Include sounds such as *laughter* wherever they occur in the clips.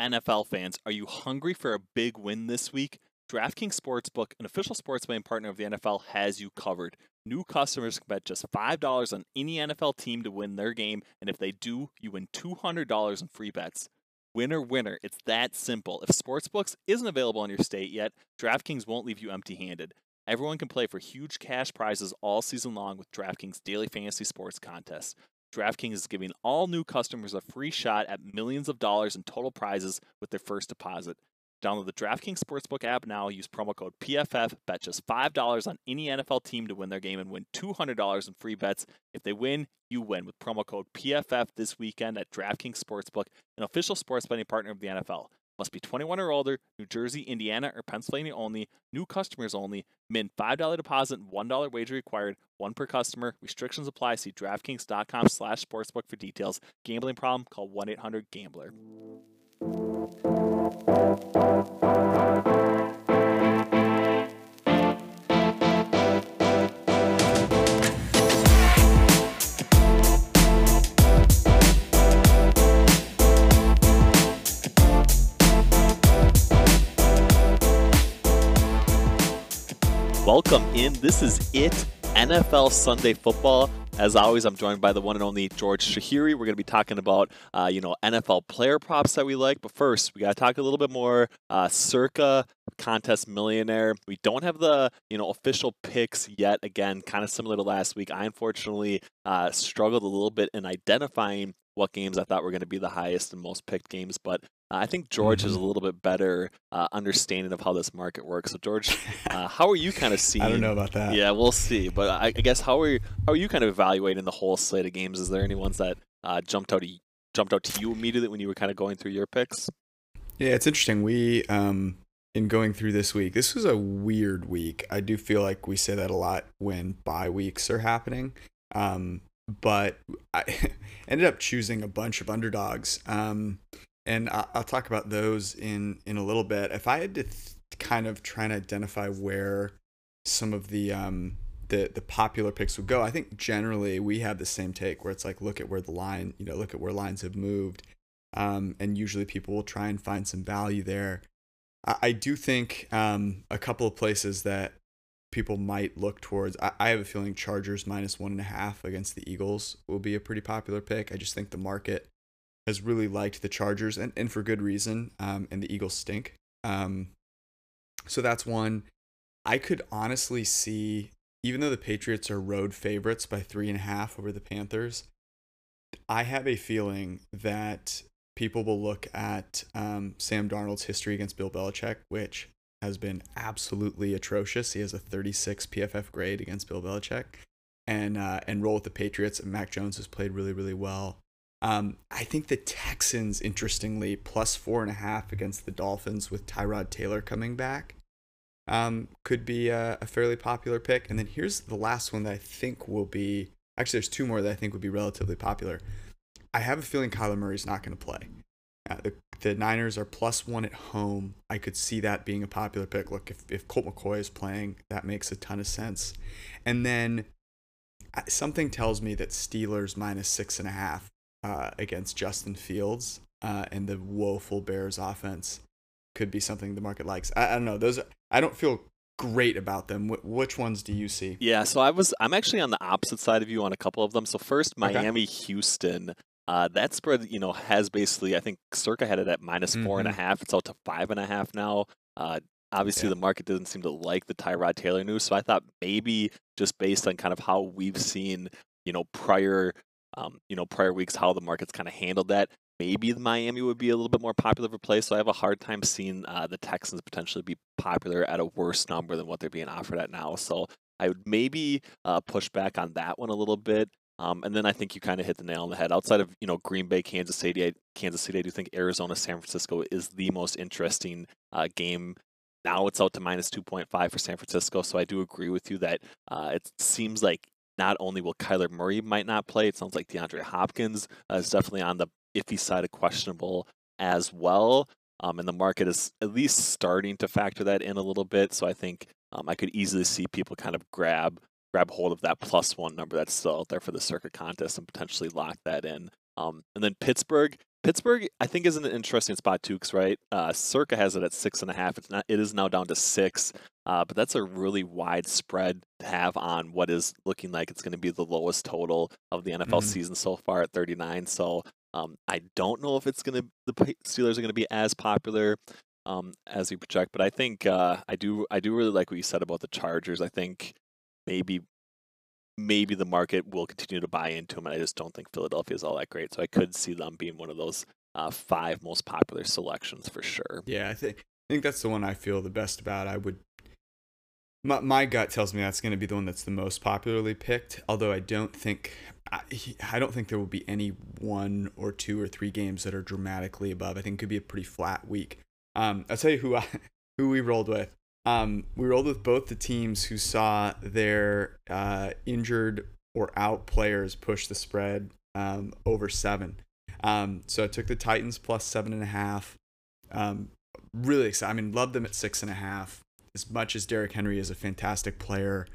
NFL fans, are you hungry for a big win this week? DraftKings Sportsbook, an official sports betting partner of the NFL, has you covered. New customers can bet just $5 on any NFL team to win their game, and if they do, you win $200 in free bets. Winner, winner. It's that simple. If Sportsbooks isn't available in your state yet, DraftKings won't leave you empty handed. Everyone can play for huge cash prizes all season long with DraftKings Daily Fantasy Sports Contests. DraftKings is giving all new customers a free shot at millions of dollars in total prizes with their first deposit. Download the DraftKings Sportsbook app now. Use promo code PFF. Bet just $5 on any NFL team to win their game and win $200 in free bets. If they win, you win with promo code PFF this weekend at DraftKings Sportsbook, an official sports betting partner of the NFL. Must be 21 or older, New Jersey, Indiana, or Pennsylvania only, new customers only, min $5 deposit $1 wager required, one per customer. Restrictions apply. See DraftKings.com slash sportsbook for details. Gambling problem? Call 1-800-GAMBLER. Welcome in. This is it, NFL Sunday Football. As always, I'm joined by the one and only George Chahrouri. We're going to be talking about, uh, you know, NFL player props that we like. But first, we got to talk a little bit more uh, circa contest millionaire. We don't have the, you know, official picks yet. Again, kind of similar to last week. I unfortunately uh, struggled a little bit in identifying what games I thought were going to be the highest and most picked games. But I think George mm-hmm. has a little bit better uh, understanding of how this market works. So, George, *laughs* uh, how are you kind of seeing? I don't know about that. Yeah, we'll see. But I, I, guess how are you, how are you kind of evaluating the whole slate of games? Is there any ones that uh, jumped out jumped out to you immediately when you were kind of going through your picks? Yeah, it's interesting. We um, in going through this week, this was a weird week. I do feel like we say that a lot when bye weeks are happening. Um, but I *laughs* ended up choosing a bunch of underdogs. Um, and I'll talk about those in in a little bit. If I had to th- kind of try and identify where some of the um the the popular picks would go, I think generally we have the same take where it's like look at where the line, you know, look at where lines have moved, um, and usually people will try and find some value there. I, I do think um, a couple of places that people might look towards. I, I have a feeling Chargers minus one and a half against the Eagles will be a pretty popular pick. I just think the market has really liked the Chargers, and, and for good reason. Um, and the Eagles stink. Um, so that's one. I could honestly see, even though the Patriots are road favorites by three and a half over the Panthers, I have a feeling that people will look at um, Sam Darnold's history against Bill Belichick, which has been absolutely atrocious. He has a 36 PFF grade against Bill Belichick, and uh, and roll with the Patriots. And Mac Jones has played really, really well. Um, I think the Texans, interestingly, plus four and a half against the Dolphins with Tyrod Taylor coming back, um, could be a, a, fairly popular pick. And then here's the last one that I think will be actually, there's two more that I think would be relatively popular. I have a feeling Kyler Murray's not going to play. Uh, the, the Niners are plus one at home. I could see that being a popular pick. Look, if, if Colt McCoy is playing, that makes a ton of sense. And then uh, something tells me that Steelers minus six and a half uh, against Justin Fields uh, and the woeful Bears offense could be something the market likes. I, I don't know. Those I don't feel great about them. Wh- which ones do you see? Yeah, so I was I'm actually on the opposite side of you on a couple of them. So first, Miami, okay. Houston. Uh, that spread, you know, has basically I think Circa had it at minus mm-hmm. four and a mm-hmm. half. It's out to five and a half now. Uh, obviously, yeah. the market doesn't seem to like the Tyrod Taylor news, so I thought maybe just based on kind of how we've seen, you know, prior um, you know, prior weeks, how the market's kind of handled that. Maybe Miami would be a little bit more popular of a play. So I have a hard time seeing uh, the Texans potentially be popular at a worse number than what they're being offered at now. So I would maybe uh, push back on that one a little bit. Um, and then I think you kind of hit the nail on the head. Outside of you know Green Bay, Kansas City, Kansas City, I do think Arizona, San Francisco is the most interesting uh, game. Now it's out to minus two point five for San Francisco, so I do agree with you that uh, it seems like not only will Kyler Murray might not play, it sounds like DeAndre Hopkins uh, is definitely on the iffy side of questionable as well. Um, and the market is at least starting to factor that in a little bit. So I think um, I could easily see people kind of grab grab hold of that plus one number that's still out there for the Circa contest and potentially lock that in. Um, and then Pittsburgh, Pittsburgh, I think, is an interesting spot too, because right, uh, Circa has it at six and a half. It's not. It is now down to six, uh, but that's a really wide spread to have on what is looking like it's going to be the lowest total of the NFL mm-hmm. season so far at 39. So um, I don't know if it's going to the Steelers are going to be as popular um, as we project, but I think uh, I do. I do really like what you said about the Chargers. I think maybe maybe the market will continue to buy into them. And I just don't think Philadelphia is all that great. So I could see them being one of those uh, five most popular selections for sure. Yeah, I think I think that's the one I feel the best about. I would. My, my gut tells me that's going to be the one that's the most popularly picked. Although I don't think I, I don't think there will be any one or two or three games that are dramatically above. I think it could be a pretty flat week. Um, I'll tell you who I, *laughs* who we rolled with. Um, we rolled with both the teams who saw their uh, injured or out players push the spread um, over seven. Um, so I took the Titans plus seven and a half. Um, really excited. I mean, love them at six and a half. As much as Derrick Henry is a fantastic player,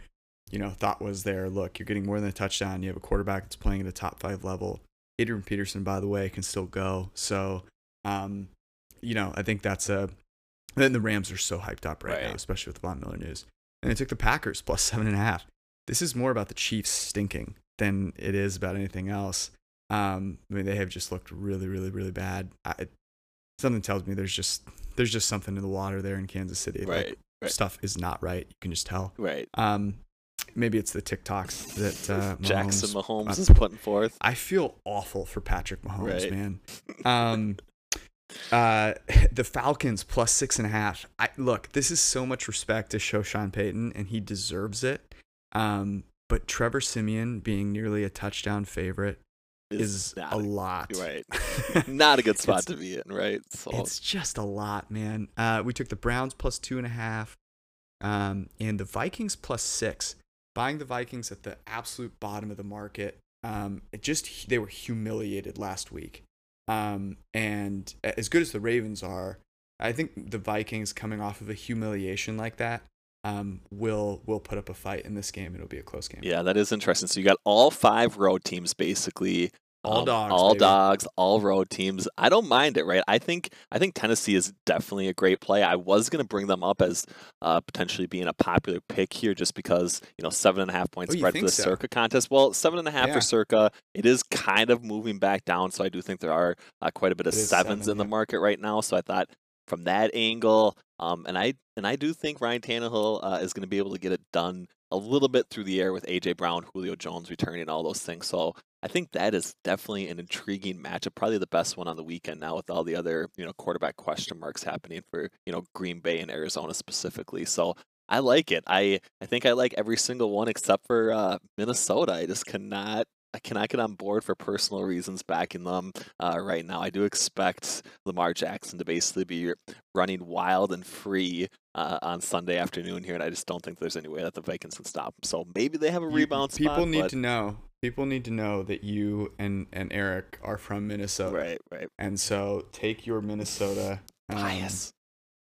you know, thought was there. Look, you're getting more than a touchdown. You have a quarterback that's playing at a top five level. Adrian Peterson, by the way, can still go. So, um, you know, I think that's a then the Rams are so hyped up right, right. now, especially with the Von Miller news. And they took the Packers plus seven and a half. This is more about the Chiefs stinking than it is about anything else. Um, I mean, they have just looked really, really, really bad. I, something tells me there's just there's just something in the water there in Kansas City. Right, like, right. Stuff is not right. You can just tell. Right. Um, maybe it's the TikToks that uh, *laughs* Mahomes, Jackson Mahomes uh, is putting forth. I feel awful for Patrick Mahomes, right. man. *laughs* Um, uh, *laughs* the Falcons plus six and a half. I look, this is so much respect to show Sean Payton, and he deserves it. Um, but Trevor Siemian being nearly a touchdown favorite is, a lot. Right. *laughs* not a good spot to be in, right? So. It's just a lot, man. Uh, we took the Browns plus two and a half, um, and the Vikings plus six. Buying the Vikings at the absolute bottom of the market. Um, it just they were humiliated last week. Um, and as good as the Ravens are, I think the Vikings coming off of a humiliation like that um, will will put up a fight in this game. It'll be a close game. Yeah, that is interesting. So you got all five road teams basically all um, dogs, all baby. dogs, all road teams. I don't mind it, right? I think I think Tennessee is definitely a great play. I was going to bring them up as uh, potentially being a popular pick here, just because you know seven and a half point oh, spread for the so? Circa contest. Well, seven and a half yeah. for Circa. It is kind of moving back down, so I do think there are uh, quite a bit of sevens seven, in yeah. the market right now. So I thought from that angle, um, and I and I do think Ryan Tannehill uh, is going to be able to get it done a little bit through the air with AJ Brown, Julio Jones returning, all those things. So I think that is definitely an intriguing matchup, probably the best one on the weekend now with all the other, you know, quarterback question marks happening for, you know, Green Bay and Arizona specifically. So I like it. I, I think I like every single one except for uh, Minnesota. I just cannot I cannot get on board for personal reasons backing them uh, right now. I do expect Lamar Jackson to basically be running wild and free uh, on Sunday afternoon here, and I just don't think there's any way that the Vikings can stop him. So maybe they have a rebound. People need but... to know people need to know that you and and Eric are from Minnesota. Right, right. And so take your Minnesota um, bias,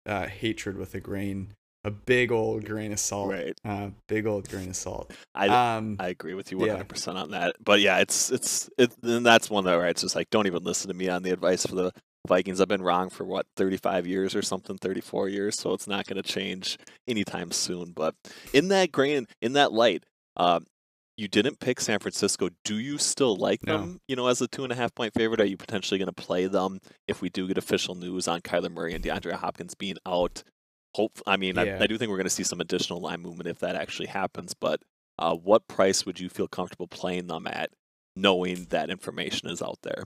uh, hatred with a grain, a big old grain of salt. Right. Uh, big old grain of salt. I um, I agree with you 100 yeah. percent on that. But yeah, it's it's it. And that's one that right. It's just like don't even listen to me on the advice for the Vikings. I've been wrong for what 35 years or something, 34 years. So it's not going to change anytime soon. But in that grain, in that light, um, you didn't pick San Francisco. Do you still like no. them? You know, as a two and a half point favorite, are you potentially going to play them if we do get official news on Kyler Murray and DeAndre Hopkins being out? Hope. I mean, yeah. I, I, do think we're going to see some additional line movement if that actually happens. But uh, what price would you feel comfortable playing them at, knowing that information is out there?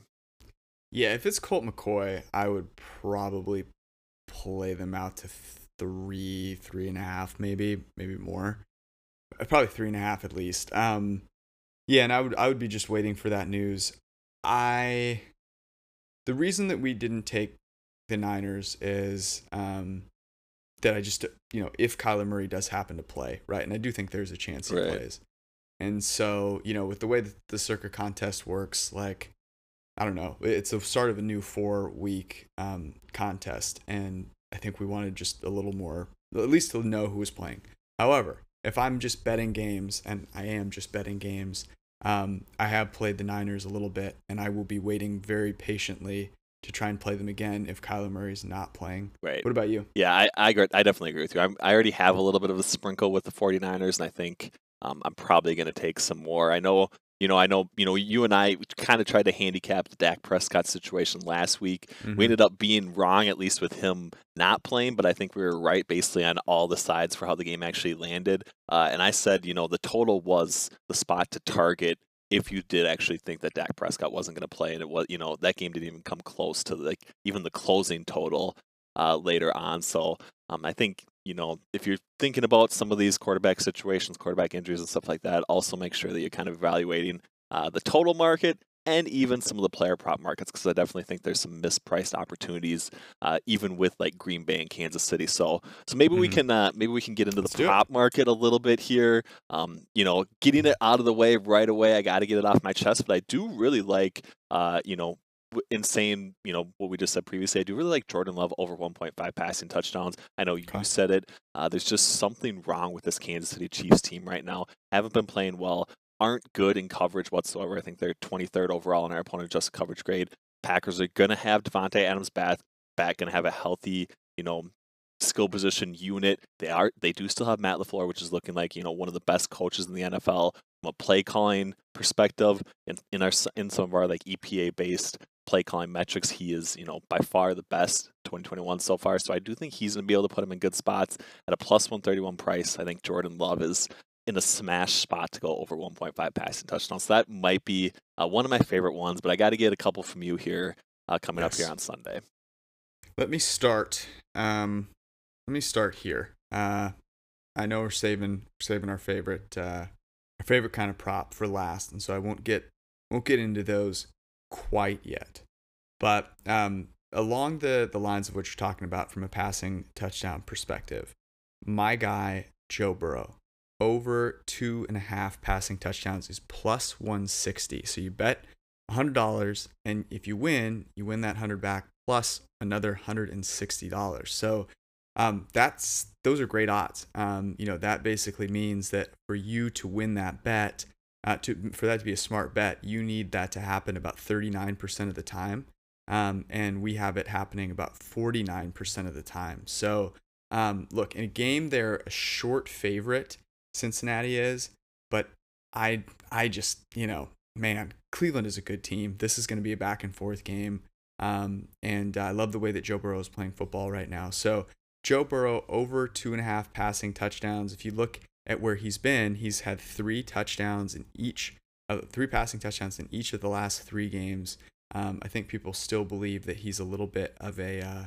Yeah, if it's Colt McCoy, I would probably play them out to three, three and a half, maybe, maybe more. Uh, probably three and a half at least. Um, yeah, and I would I would be just waiting for that news. I the reason that we didn't take the Niners is um, that I just you know if Kyler Murray does happen to play right, and I do think there's a chance he right. plays. And so you know with the way that the Circa contest works, like I don't know, it's the start of a new four week um, contest, and I think we wanted just a little more, at least to know who was playing. However, if I'm just betting games, and I am just betting games, um, I have played the Niners a little bit, and I will be waiting very patiently to try and play them again if Kyler Murray's not playing. Right. What about you? Yeah, I I, agree, I definitely agree with you. I'm, i already have a little bit of a sprinkle with the 49ers, and I think um, I'm probably going to take some more. I know, you know, I know, you know, you and I kind of tried to handicap the Dak Prescott situation last week. Mm-hmm. We ended up being wrong, at least with him not playing, but I think we were right basically on all the sides for how the game actually landed. Uh, and I said, you know, the total was the spot to target if you did actually think that Dak Prescott wasn't going to play, and it was, you know, that game didn't even come close to like even the closing total uh, later on. So um, I think you know if you're thinking about some of these quarterback situations, quarterback injuries, and stuff like that, also make sure that you're kind of evaluating uh, the total market and even *laughs* some of the player prop markets because I definitely think there's some mispriced opportunities uh, even with like Green Bay and Kansas City. So so maybe mm-hmm. we can uh, maybe we can get into the Let's prop market a little bit here. Um, you know, getting it out of the way right away. I got to get it off my chest, but I do really like uh, you know insane, you know, what we just said previously. I do really like Jordan Love over 1.5 passing touchdowns. I know you okay. said it. Uh, there's just something wrong with this Kansas City Chiefs team right now. Haven't been playing well aren't good in coverage whatsoever. I think they're 23rd overall in our opponent adjusted coverage grade. Packers are going to have Davante Adams back, back going to have a healthy, you know, skill position unit. They are they do still have Matt LaFleur, which is looking like, you know, one of the best coaches in the NFL from a play calling perspective. In, in our in some of our like EPA based play calling metrics, he is, you know, by far the best 2021 so far. So I do think he's going to be able to put him in good spots at a plus 131 price. I think Jordan Love is in a smash spot to go over 1.5 passing touchdowns. So that might be uh, one of my favorite ones, but I got to get a couple from you here uh, coming yes. up here on Sunday. Let me start. Um, let me start here. Uh, I know we're saving saving our favorite uh, our favorite kind of prop for last, and so I won't get won't get into those quite yet. But um, along the the lines of what you're talking about from a passing touchdown perspective, my guy Joe Burrow over two and a half passing touchdowns is plus 160. So you bet $100, and if you win, you win that 100 back plus another $160. So um, that's those are great odds. Um, you know that basically means that for you to win that bet, uh, to for that to be a smart bet, you need that to happen about 39% of the time, um, and we have it happening about 49% of the time. So um, look, in a game, they're a short favorite Cincinnati is, but I I just you know man Cleveland is a good team. This is going to be a back and forth game, um, and I love the way that Joe Burrow is playing football right now. So Joe Burrow over two and a half passing touchdowns. If you look at where he's been, he's had three touchdowns in each, uh, three passing touchdowns in each of the last three games. Um, I think people still believe that he's a little bit of a uh,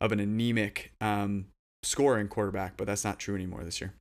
of an anemic um, scoring quarterback, but that's not true anymore this year.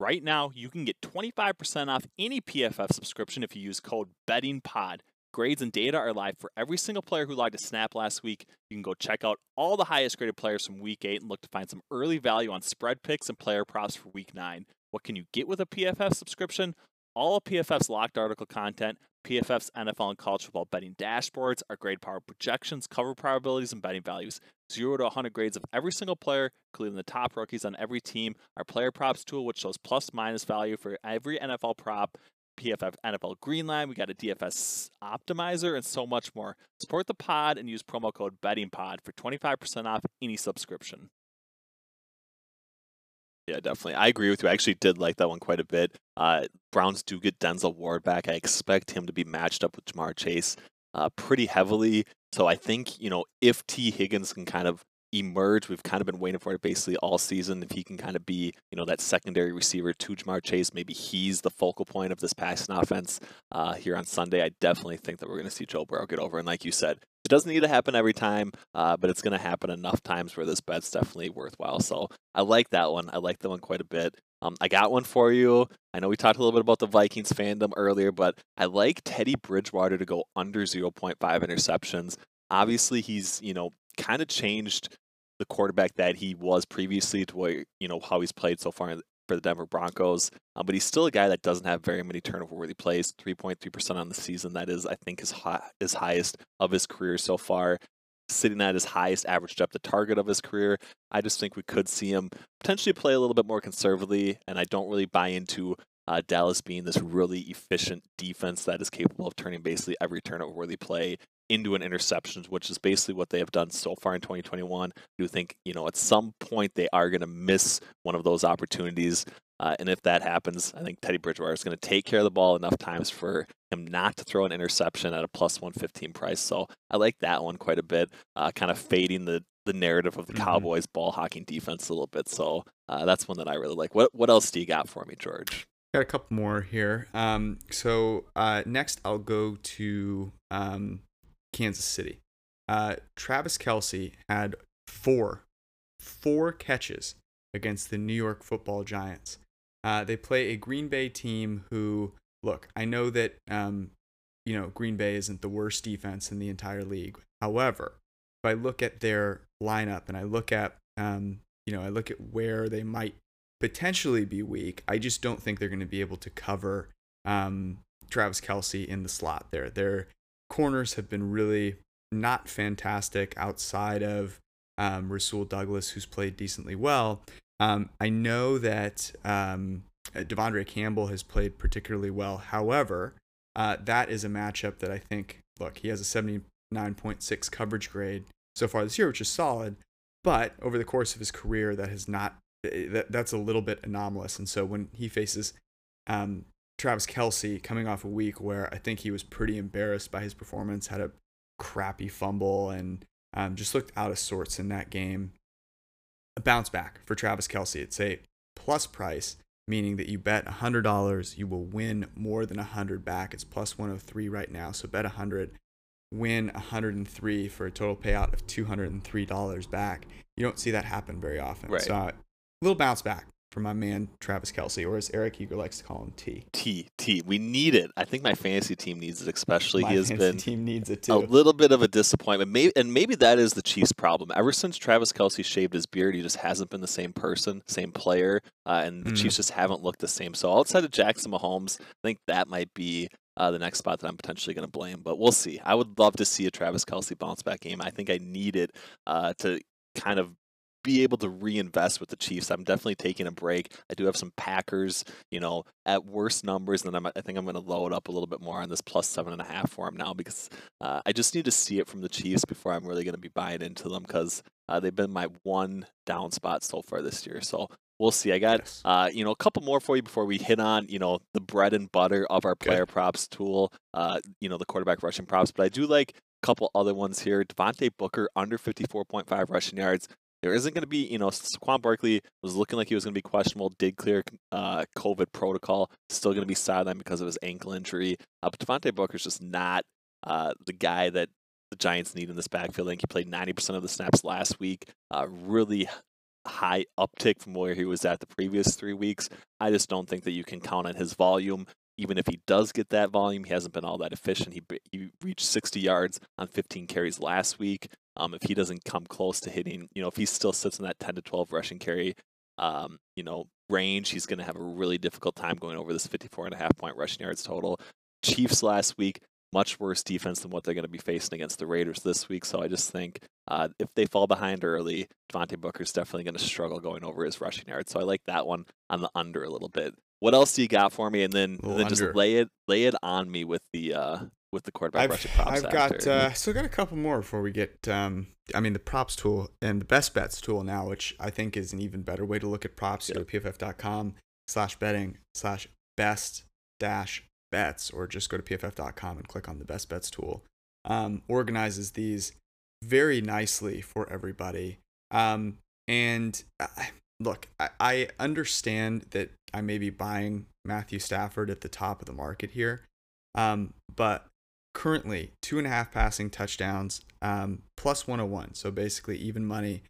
Right now, you can get 25% off any PFF subscription if you use code BettingPod. Grades and data are live for every single player who logged a snap last week. You can go check out all the highest graded players from week 8 and look to find some early value on spread picks and player props for week 9. What can you get with a PFF subscription? All PFF's locked article content, PFF's NFL and college football betting dashboards, our grade power projections, cover probabilities, and betting values. Zero to 100 grades of every single player, including the top rookies on every team. Our player props tool, which shows plus minus value for every NFL prop. PFF NFL Greenline. We got a DFS optimizer and so much more. Support the pod and use promo code BettingPod for 25% off any subscription. Yeah, definitely. I agree with you. I actually did like that one quite a bit. Uh, Browns do get Denzel Ward back. I expect him to be matched up with Ja'Marr Chase uh, pretty heavily. So I think, you know, if Tee Higgins can kind of emerge, we've kind of been waiting for it basically all season. If he can kind of be, you know, that secondary receiver to Ja'Marr Chase, maybe he's the focal point of this passing offense uh, here on Sunday. I definitely think that we're going to see Joe Burrow get over. And like you said, it doesn't need to happen every time, uh, but it's going to happen enough times where this bet's definitely worthwhile. So I like that one. I like that one quite a bit. Um, I got one for you. I know we talked a little bit about the Vikings fandom earlier, but I like Teddy Bridgewater to go under 0.5 interceptions. Obviously, he's, you know, kind of changed the quarterback that he was previously to what you know, how he's played so far for the Denver Broncos. Um, but he's still a guy that doesn't have very many turnover worthy plays. 3.3% on the season. That is, I think, his, high, his highest of his career so far. Sitting at his highest average depth of target of his career. I just think we could see him potentially play a little bit more conservatively. And I don't really buy into uh, Dallas being this really efficient defense that is capable of turning basically every turnover worthy play into an interception, which is basically what they have done so far in 2021. I do think, you know, at some point they are going to miss one of those opportunities. Uh, and if that happens, I think Teddy Bridgewater is going to take care of the ball enough times for him not to throw an interception at a plus 115 price. So I like that one quite a bit, uh, kind of fading the, the narrative of the mm-hmm. Cowboys ball hawking defense a little bit. So uh, that's one that I really like. What, what else do you got for me, George? Got a couple more here. Um, so uh, next, I'll go to um, Kansas City. Uh, Travis Kelce had four, four catches against the New York Football Giants. Uh, they play a Green Bay team who, look, I know that um, you know Green Bay isn't the worst defense in the entire league. However, if I look at their lineup and I look at um, you know I look at where they might potentially be weak, I just don't think they're going to be able to cover um, Travis Kelce in the slot there. Their corners have been really not fantastic outside of um, Rasul Douglas, who's played decently well. Um, I know that um, De'Vondre Campbell has played particularly well. However, uh, that is a matchup that I think, look, he has a 79.6 coverage grade so far this year, which is solid. But over the course of his career, that has not, eh, that, that's a little bit anomalous. And so when he faces um, Travis Kelce coming off a week where I think he was pretty embarrassed by his performance, had a crappy fumble, and um, just looked out of sorts in that game a bounce back for Travis Kelce. It's a plus price, meaning that you bet $100, you will win more than 100 back. It's plus 103 right now. So bet 100, win 103 for a total payout of $203 back. You don't see that happen very often. Right. So a little bounce back for my man Travis Kelce, or as Eric Eager likes to call him, T. T T. We need it. I think my fantasy team needs it, especially. My he has been team needs it too. A little bit of a disappointment, maybe, and maybe that is the Chiefs' problem. Ever since Travis Kelce shaved his beard, he just hasn't been the same person, same player, uh, and the mm. Chiefs just haven't looked the same. So outside of Jackson Mahomes, I think that might be uh, the next spot that I'm potentially going to blame. But we'll see. I would love to see a Travis Kelce bounce back game. I think I need it uh, to kind of be able to reinvest with the Chiefs. I'm definitely taking a break. I do have some Packers, you know, at worst numbers, and then I'm, i think I'm going to load up a little bit more on this plus seven and a half for them now because uh, I just need to see it from the Chiefs before I'm really going to be buying into them because uh, they've been my one down spot so far this year. So we'll see. I got yes. uh, you know a couple more for you before we hit on you know the bread and butter of our player Good. props tool. Uh, you know the quarterback rushing props, but I do like a couple other ones here. Devontae Booker under 54.5 rushing yards. There isn't going to be, you know, Saquon Barkley was looking like he was going to be questionable, did clear uh, COVID protocol, still going to be sidelined because of his ankle injury. Uh, but Devontae Booker's just not uh, the guy that the Giants need in this backfield. I think he played 90% of the snaps last week. Uh, really high uptick from where he was at the previous three weeks. I just don't think that you can count on his volume. Even if he does get that volume, he hasn't been all that efficient. He, he reached 60 yards on 15 carries last week. Um, if he doesn't come close to hitting, you know, if he still sits in that 10 to 12 rushing carry, um, you know, range, he's going to have a really difficult time going over this 54 and a half point rushing yards total. Chiefs last week, much worse defense than what they're going to be facing against the Raiders this week. So I just think uh, if they fall behind early, Devontae Booker's definitely going to struggle going over his rushing yards. So I like that one on the under a little bit. What else do you got for me? And then, and then just lay it lay it on me with the uh, with the quarterback I've, rushing props. I've got uh, still got a couple more before we get. Um, I mean, the props tool and the best bets tool now, which I think is an even better way to look at props. Yep. Go to pff.com slash betting slash best dash bets, or just go to pff.com and click on the best bets tool. Um, organizes these very nicely for everybody. Um, and uh, look, I, I understand that I may be buying Matthew Stafford at the top of the market here. Um, but currently two and a half passing touchdowns, um, plus 101. So basically even money.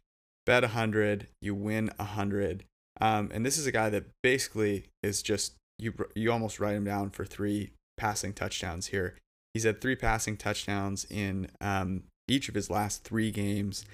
Bet 100, you win 100. Um, and this is a guy that basically is just you you almost write him down for three passing touchdowns here. He's had three passing touchdowns in um, each of his last three games.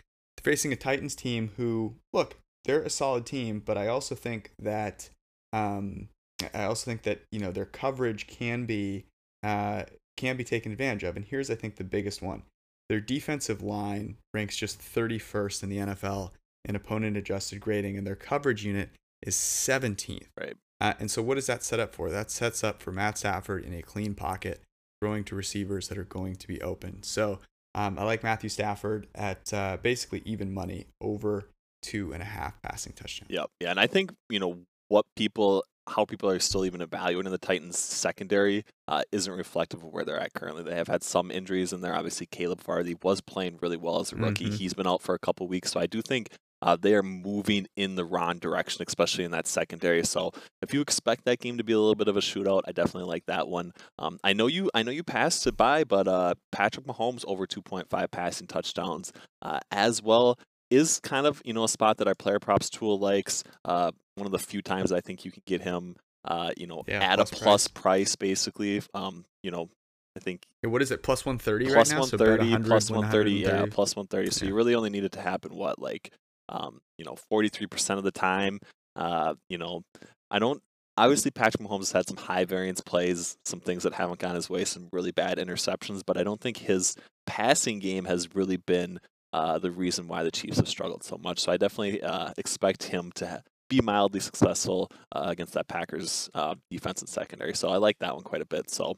Facing a Titans team who, look, they're a solid team, but I also think that um, I also think that you know their coverage can be uh, can be taken advantage of. And here's, I think, the biggest one their defensive line ranks just 31st in the NFL in opponent adjusted grading, and their coverage unit is 17th. Right. Uh, and so, what does that set up for? That sets up for Matt Stafford in a clean pocket, throwing to receivers that are going to be open. So, um, I like Matthew Stafford at uh, basically even money over two and a half passing touchdowns. Yep. Yeah. And I think, you know, what people, how people are still even evaluating the Titans secondary uh, isn't reflective of where they're at currently. They have had some injuries in there. Obviously, Caleb Farley was playing really well as a rookie. Mm-hmm. He's been out for a couple weeks. So I do think uh, they are moving in the wrong direction, especially in that secondary. So if you expect that game to be a little bit of a shootout, I definitely like that one. Um, I know you, I know you passed it by, but uh, Patrick Mahomes over 2.5 passing touchdowns uh, as well is kind of you know a spot that our player props tool likes. Uh, one of the few times I think you can get him, uh, you know, yeah, at plus a plus price. price, basically. Um, you know, I think. What is it? Plus one thirty right now. One thirty, so plus one thirty. Yeah, plus one thirty. So yeah. you really only need it to happen what like, um, you know, forty three percent of the time. Uh, you know, I don't. Obviously, Patrick Mahomes has had some high variance plays, some things that haven't gone his way, some really bad interceptions, but I don't think his passing game has really been uh, the reason why the Chiefs have struggled so much. So I definitely uh, expect him to be mildly successful uh, against that Packers uh, defense and secondary. So I like that one quite a bit. So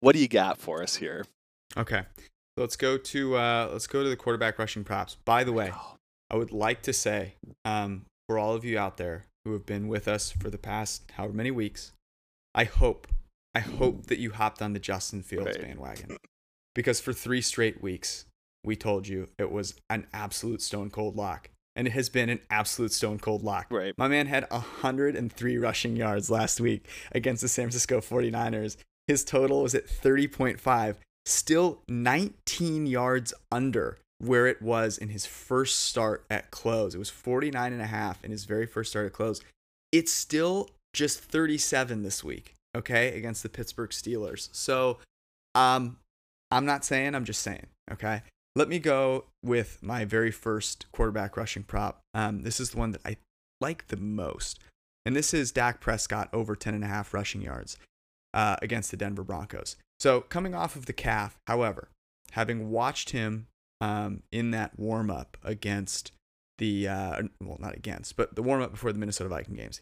what do you got for us here? Okay, let's go to uh, let's go to the quarterback rushing props. By the way, I would like to say um, for all of you out there who have been with us for the past however many weeks, I hope I hope that you hopped on the Justin Fields right. bandwagon because for three straight weeks we told you it was an absolute stone cold lock. And it has been an absolute stone cold lock. Right. My man had 103 rushing yards last week against the San Francisco 49ers. His total was at 30.5, still 19 yards under where it was in his first start at close. It was 49 and a half in his very first start at close. It's still just 37 this week, okay, against the Pittsburgh Steelers. So, um I'm not saying, I'm just saying, okay? Let me go with my very first quarterback rushing prop. Um, this is the one that I like the most. And this is Dak Prescott over 10.5 rushing yards uh, against the Denver Broncos. So, coming off of the calf, however, having watched him um, in that warm up against the, uh, well, not against, but the warm up before the Minnesota Vikings games,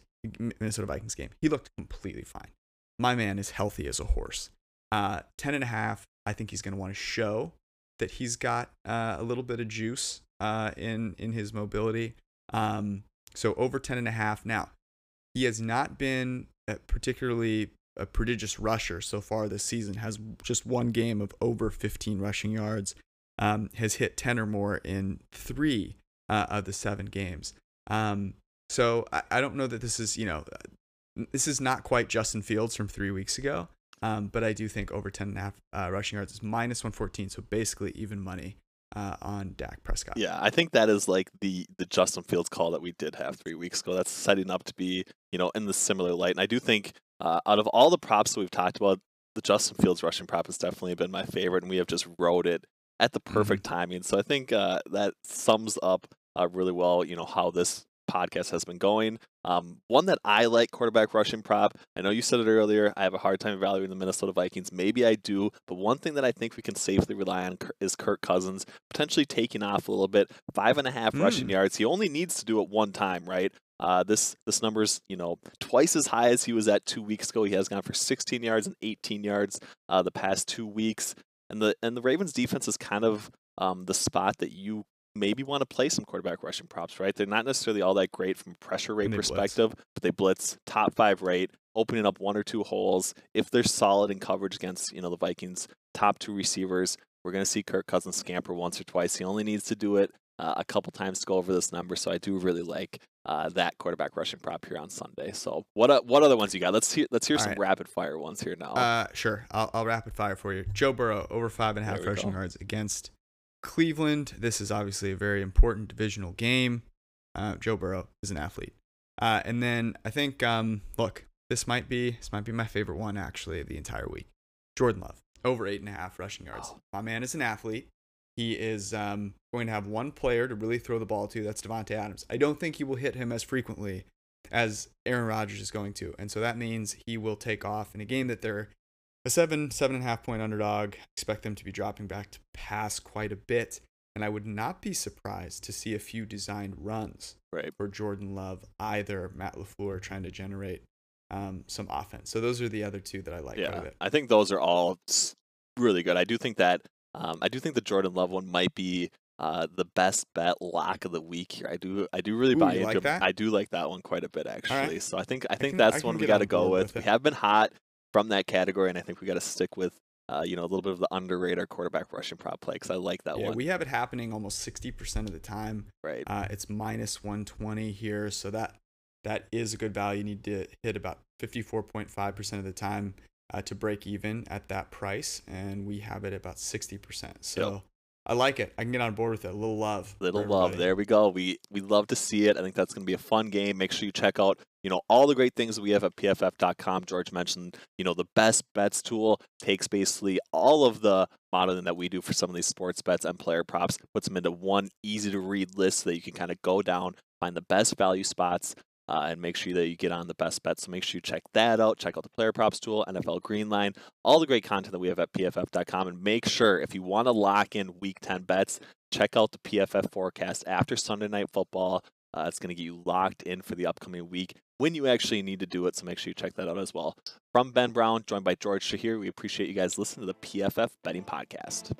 Minnesota Vikings game, he looked completely fine. My man is healthy as a horse. Uh, 10.5, I think he's going to want to show that he's got uh, a little bit of juice uh, in in his mobility. Um, so over 10 and a half. Now, he has not been particularly a prodigious rusher so far this season. Has just one game of over 15 rushing yards. Um, has hit 10 or more in three uh, of the seven games. Um, so I, I don't know that this is you know this is not quite Justin Fields from three weeks ago. Um, but I do think over 10 and a half uh, rushing yards is minus 114, so basically even money uh, on Dak Prescott. Yeah, I think that is like the the Justin Fields call that we did have three weeks ago. That's setting up to be you know in the similar light, and I do think uh, out of all the props that we've talked about, the Justin Fields rushing prop has definitely been my favorite, and we have just rode it at the perfect mm-hmm. timing. So I think uh, that sums up uh, really well, you know, how this podcast has been going. Um, one that I like quarterback rushing prop. I know you said it earlier. I have a hard time evaluating the Minnesota Vikings. Maybe I do, but one thing that I think we can safely rely on is Kirk Cousins potentially taking off a little bit. Five and a half mm. rushing yards. He only needs to do it one time, right? Uh, this this number's you know twice as high as he was at two weeks ago. He has gone for 16 yards and 18 yards uh, the past two weeks, and the and the Ravens defense is kind of um, the spot that you maybe want to play some quarterback rushing props, right? They're not necessarily all that great from a pressure rate perspective, blitz. but they blitz top five rate, opening up one or two holes. If they're solid in coverage against, you know, the Vikings' top two receivers, we're going to see Kirk Cousins scamper once or twice. He only needs to do it uh, a couple times to go over this number. So I do really like uh, that quarterback rushing prop here on Sunday. So what uh, what other ones you got? Let's hear let's hear All some right. rapid fire ones here now. Uh, sure, I'll, I'll rapid fire for you. Joe Burrow over five and a half rushing go. yards against Cleveland. This is obviously a very important divisional game. Uh, Joe Burrow is an athlete, uh, and then I think um, look, this might be this might be my favorite one actually of the entire week. Jordan Love over eight and a half rushing yards. My man is an athlete. He is um, going to have one player to really throw the ball to. That's Davante Adams. I don't think he will hit him as frequently as Aaron Rodgers is going to, and so that means he will take off in a game that they're a seven, seven and a half point underdog. Expect them to be dropping back to pass quite a bit. And I would not be surprised to see a few designed runs right. for Jordan Love, either Matt LaFleur trying to generate um, some offense. So those are the other two that I like. Yeah, I think those are all really good. I do think that um, I do think the Jordan Love one might be uh, the best bet lock of the week here. I do I do really Ooh, buy into like? I do like that one quite a bit actually. right. So I think I think can- that's I the one we got to go with. with We have been hot from that category, and I think we got to stick with uh, you know a little bit of the underrated quarterback rushing prop play because I like that one. yeah, one. we have it happening almost sixty percent of the time. right. Uh, it's minus one twenty here, so that that is a good value. You need to hit about fifty four point five percent of the time uh, to break even at that price, and we have it about sixty percent. So. I like it. I can get on board with it. A little love. Little love. There we go. We we love to see it. I think that's going to be a fun game. Make sure you check out, you know, all the great things we have at pff.com. George mentioned, you know, the best bets tool takes basically all of the modeling that we do for some of these sports bets and player props, puts them into one easy to read list so that you can kind of go down, find the best value spots, uh, and make sure that you get on the best bets. So make sure you check that out. Check out the player props tool, NFL Greenline, all the great content that we have at pff.com. And make sure if you want to lock in week 10 bets, check out the PFF forecast after Sunday Night Football. Uh, it's going to get you locked in for the upcoming week when you actually need to do it. So make sure you check that out as well. From Ben Brown, joined by George Chahrouri, we appreciate you guys listening to the PFF Betting Podcast.